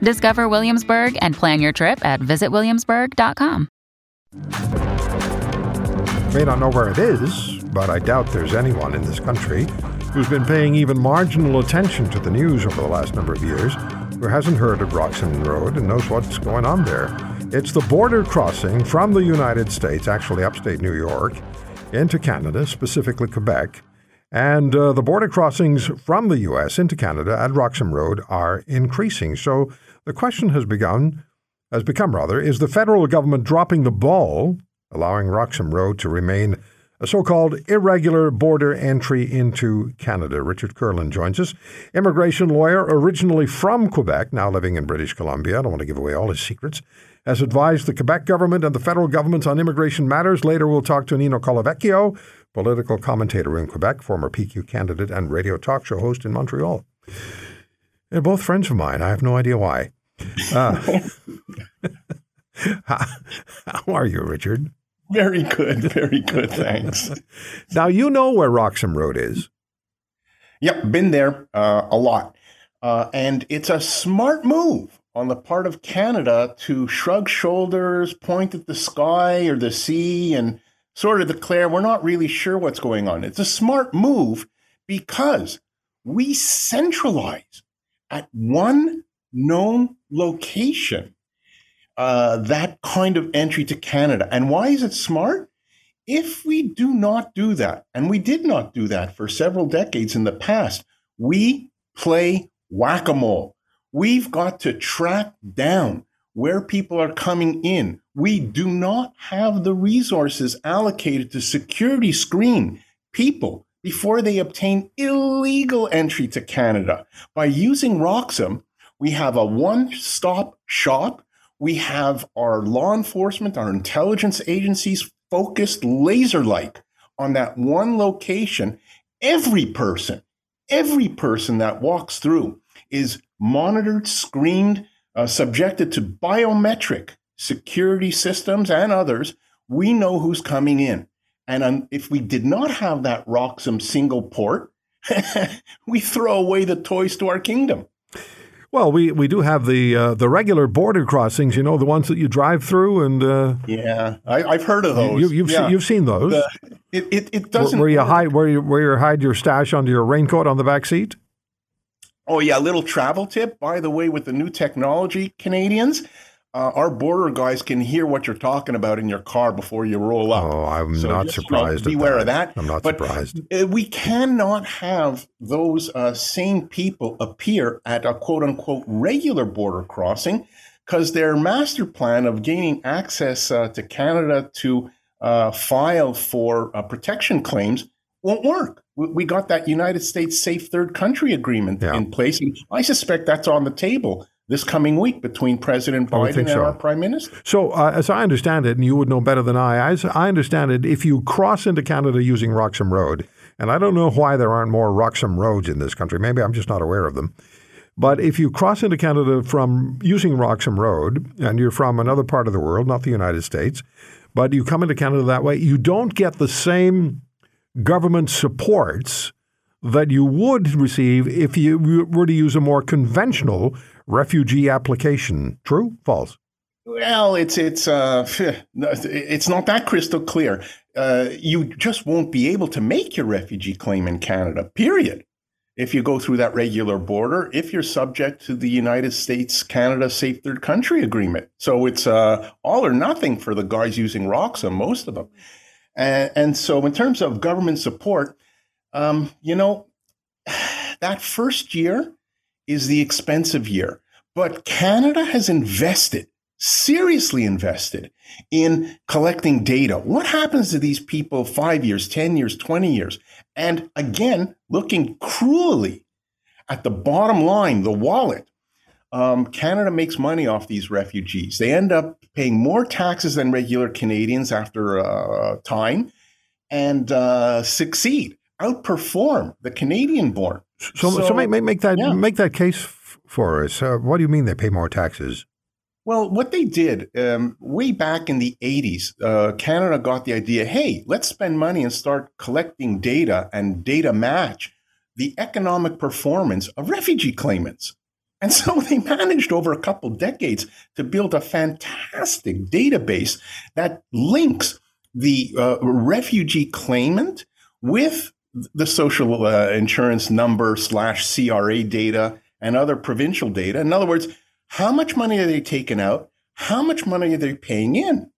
Discover Williamsburg and plan your trip at visitwilliamsburg.com. May not know where it is, but I doubt there's anyone in this country who's been paying even marginal attention to the news over the last number of years who hasn't heard of Roxham Road and knows what's going on there. It's the border crossing from the United States, actually upstate New York, into Canada, specifically Quebec. And uh, the border crossings from the U.S. into Canada at Roxham Road are increasing. So the question has begun, has become rather, is the federal government dropping the ball, allowing Roxham Road to remain a so called irregular border entry into Canada. Richard Kurland joins us, immigration lawyer originally from Quebec, now living in British Columbia. I don't want to give away all his secrets. Has advised the Quebec government and the federal government on immigration matters. Later, we'll talk to Nino Colavecchio, political commentator in Quebec, former PQ candidate, and radio talk show host in Montreal. They're both friends of mine. I have no idea why. Uh, how, how are you, Richard? Very good. Very good. Thanks. now, you know where Roxham Road is. Yep, been there uh, a lot. Uh, and it's a smart move on the part of Canada to shrug shoulders, point at the sky or the sea, and sort of declare we're not really sure what's going on. It's a smart move because we centralize at one known location uh, that kind of entry to Canada. And why is it smart? If we do not do that, and we did not do that for several decades in the past, we play whack a mole. We've got to track down where people are coming in. We do not have the resources allocated to security screen people before they obtain illegal entry to Canada. By using Roxham, we have a one stop shop we have our law enforcement, our intelligence agencies focused laser like on that one location. Every person, every person that walks through is monitored, screened, uh, subjected to biometric security systems and others. We know who's coming in. And um, if we did not have that Roxham single port, we throw away the toys to our kingdom. Well, we, we do have the uh, the regular border crossings, you know, the ones that you drive through, and uh, yeah, I, have heard of those. You, have yeah. seen, you've seen those. The, it, it, it doesn't. Where, where you hide where you where you hide your stash under your raincoat on the back seat. Oh yeah, little travel tip. By the way, with the new technology, Canadians, uh, our border guys can hear what you're talking about in your car before you roll up. Oh, I'm so not just, surprised. You know, beware that. of that. I'm not but surprised. We cannot have those uh, same people appear at a quote unquote regular border crossing because their master plan of gaining access uh, to Canada to uh, file for uh, protection claims won't work. We got that United States Safe Third Country Agreement yeah. in place, and I suspect that's on the table this coming week between President Biden and so. our Prime Minister. So, uh, as I understand it, and you would know better than I, as I understand it, if you cross into Canada using Roxham Road, and I don't know why there aren't more Roxham roads in this country, maybe I'm just not aware of them. But if you cross into Canada from using Roxham Road and you're from another part of the world, not the United States, but you come into Canada that way, you don't get the same government supports that you would receive if you were to use a more conventional refugee application. True? False? Well, it's it's uh, it's not that crystal clear. Uh, you just won't be able to make your refugee claim in Canada. Period. If you go through that regular border, if you're subject to the United States Canada Safe Third Country Agreement, so it's uh, all or nothing for the guys using Roxham, most of them. And, and so, in terms of government support, um, you know, that first year is the expensive year. But Canada has invested, seriously invested, in collecting data. What happens to these people five years, 10 years, 20 years? And again, looking cruelly at the bottom line, the wallet um, Canada makes money off these refugees. They end up paying more taxes than regular Canadians after uh, time and uh, succeed, outperform the Canadian born. So, so, so make, make, that yeah. make that case for us. Uh, what do you mean they pay more taxes? Well, what they did um, way back in the 80s, uh, Canada got the idea hey, let's spend money and start collecting data and data match the economic performance of refugee claimants. And so they managed over a couple decades to build a fantastic database that links the uh, refugee claimant with the social uh, insurance number slash CRA data and other provincial data. In other words, how much money are they taking out? How much money are they paying in?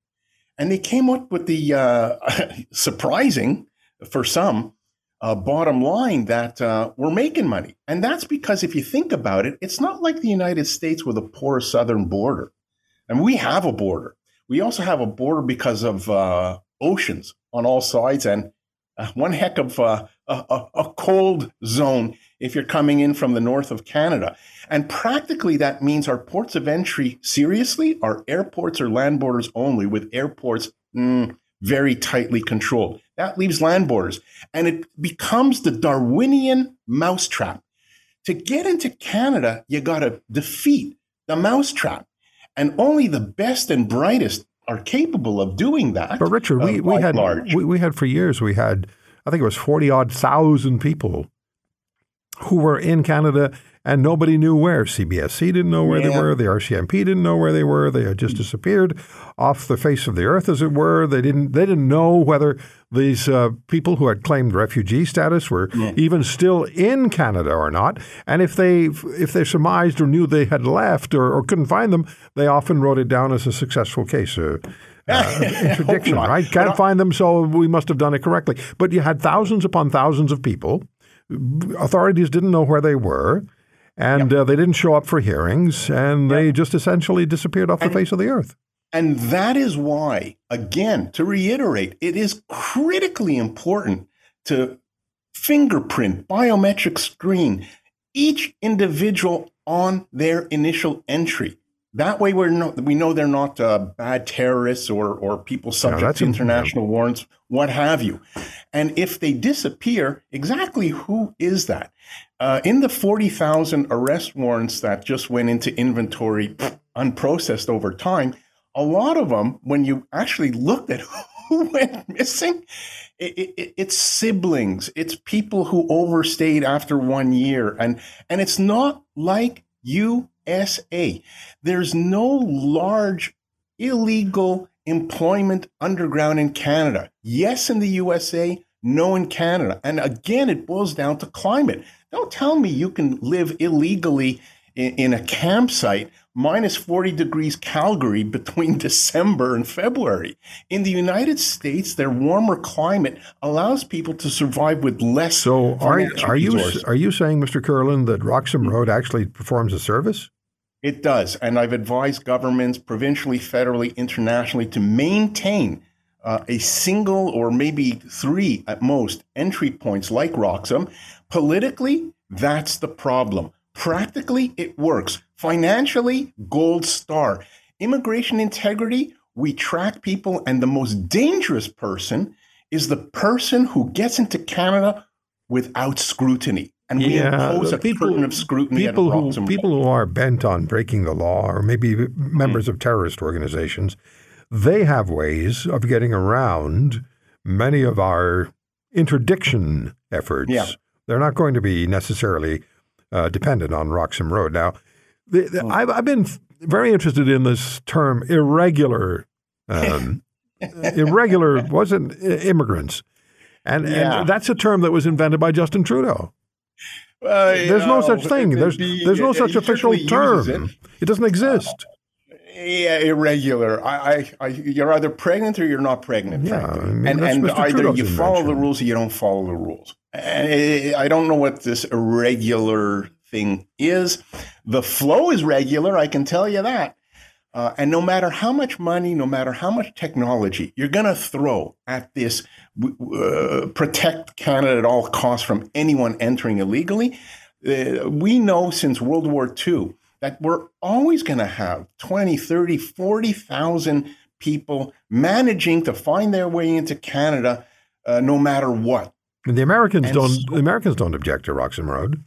And they came up with the uh, surprising for some uh, bottom line that uh, we're making money. And that's because if you think about it, it's not like the United States with a poor southern border. And we have a border. We also have a border because of uh, oceans on all sides and uh, one heck of a, a, a cold zone if you're coming in from the north of Canada. And practically that means our ports of entry, seriously, our airports or land borders only, with airports mm, very tightly controlled. That leaves land borders. And it becomes the Darwinian mousetrap. To get into Canada, you got to defeat the mousetrap. And only the best and brightest are capable of doing that. But Richard, we, uh, we had we, we had for years we had I think it was forty odd thousand people who were in Canada and nobody knew where. CBSC didn't know where yeah. they were. The RCMP didn't know where they were. They had just disappeared off the face of the earth, as it were. They didn't. They didn't know whether these uh, people who had claimed refugee status were yeah. even still in Canada or not. And if they if they surmised or knew they had left or, or couldn't find them, they often wrote it down as a successful case. Uh, uh, interdiction, right? Can't find them, so we must have done it correctly. But you had thousands upon thousands of people. Authorities didn't know where they were and yep. uh, they didn't show up for hearings, and yep. they just essentially disappeared off and, the face of the earth. And that is why, again, to reiterate, it is critically important to fingerprint, biometric screen each individual on their initial entry. That way, we're we know they're not uh, bad terrorists or, or people subject no, to international warrants, what have you. And if they disappear, exactly who is that? Uh, in the 40,000 arrest warrants that just went into inventory unprocessed over time, a lot of them, when you actually looked at who went missing, it, it, it's siblings, it's people who overstayed after one year. And, and it's not like USA. There's no large illegal employment underground in Canada. Yes, in the USA, no in Canada. And again, it boils down to climate. Don't tell me you can live illegally in, in a campsite minus 40 degrees Calgary between December and February. In the United States, their warmer climate allows people to survive with less. So, are, are you are you saying, Mr. Kurland, that Roxham Road actually performs a service? It does, and I've advised governments, provincially, federally, internationally, to maintain uh, a single or maybe three at most entry points like Roxham. Politically, that's the problem. Practically, it works. Financially, gold star. Immigration integrity, we track people, and the most dangerous person is the person who gets into Canada without scrutiny. And we yeah, impose a people, curtain of scrutiny people who, people who are bent on breaking the law, or maybe members mm. of terrorist organizations, they have ways of getting around many of our interdiction efforts. Yeah. They're not going to be necessarily uh, dependent on Roxham Road. Now, the, the, oh. I've, I've, been very interested in this term irregular. Um, irregular wasn't immigrants. And, yeah. and that's a term that was invented by Justin Trudeau. Well, there's know, no such thing. There's there's no such official term. It. it. doesn't exist. Uh, yeah, irregular. I, I, I, you're either pregnant or you're not pregnant. Yeah, I mean, and, and either Trudeau's you follow invention. the rules or you don't follow the rules. And I don't know what this irregular thing is. The flow is regular. I can tell you that. Uh, and no matter how much money, no matter how much technology you're going to throw at this, uh, protect Canada at all costs from anyone entering illegally. Uh, we know since World War II that we're always going to have 20, 30, 40,000 people managing to find their way into Canada uh, no matter what. And the Americans and don't so, the Americans don't object to Roxham Road.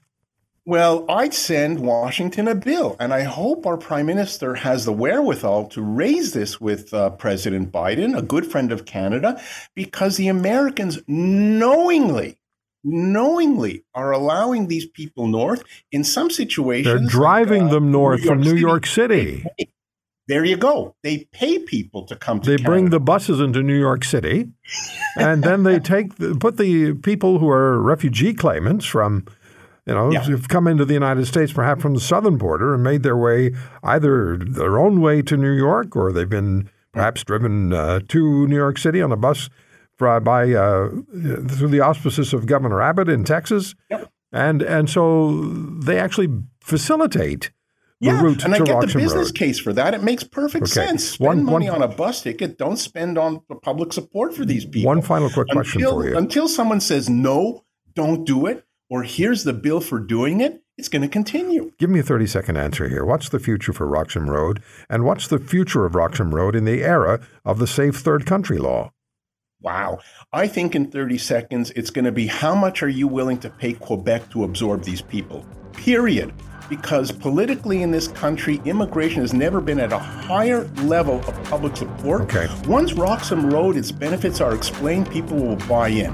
Well, I'd send Washington a bill, and I hope our prime minister has the wherewithal to raise this with uh, President Biden, a good friend of Canada, because the Americans knowingly, knowingly are allowing these people north. In some situations, they're driving like, uh, them north New from New City. York City. There you go. They pay people to come to. They Canada. bring the buses into New York City, and then they take the, put the people who are refugee claimants from you know, yeah. have come into the United States, perhaps from the southern border, and made their way either their own way to New York, or they've been perhaps driven uh, to New York City on a bus by uh, through the auspices of Governor Abbott in Texas, yep. and and so they actually facilitate. Yeah, and I get Roxham the business Road. case for that. It makes perfect okay. sense. Spend one, money one, on a bus ticket. Don't spend on the public support for these people. One final quick until, question for you. Until someone says no, don't do it or here's the bill for doing it, it's going to continue. Give me a 30 second answer here. What's the future for Roxham Road? And what's the future of Roxham Road in the era of the Safe Third Country law? Wow. I think in 30 seconds, it's going to be how much are you willing to pay Quebec to absorb these people? Period. Because politically in this country, immigration has never been at a higher level of public support. Okay. Once Roxham Road, its benefits are explained, people will buy in.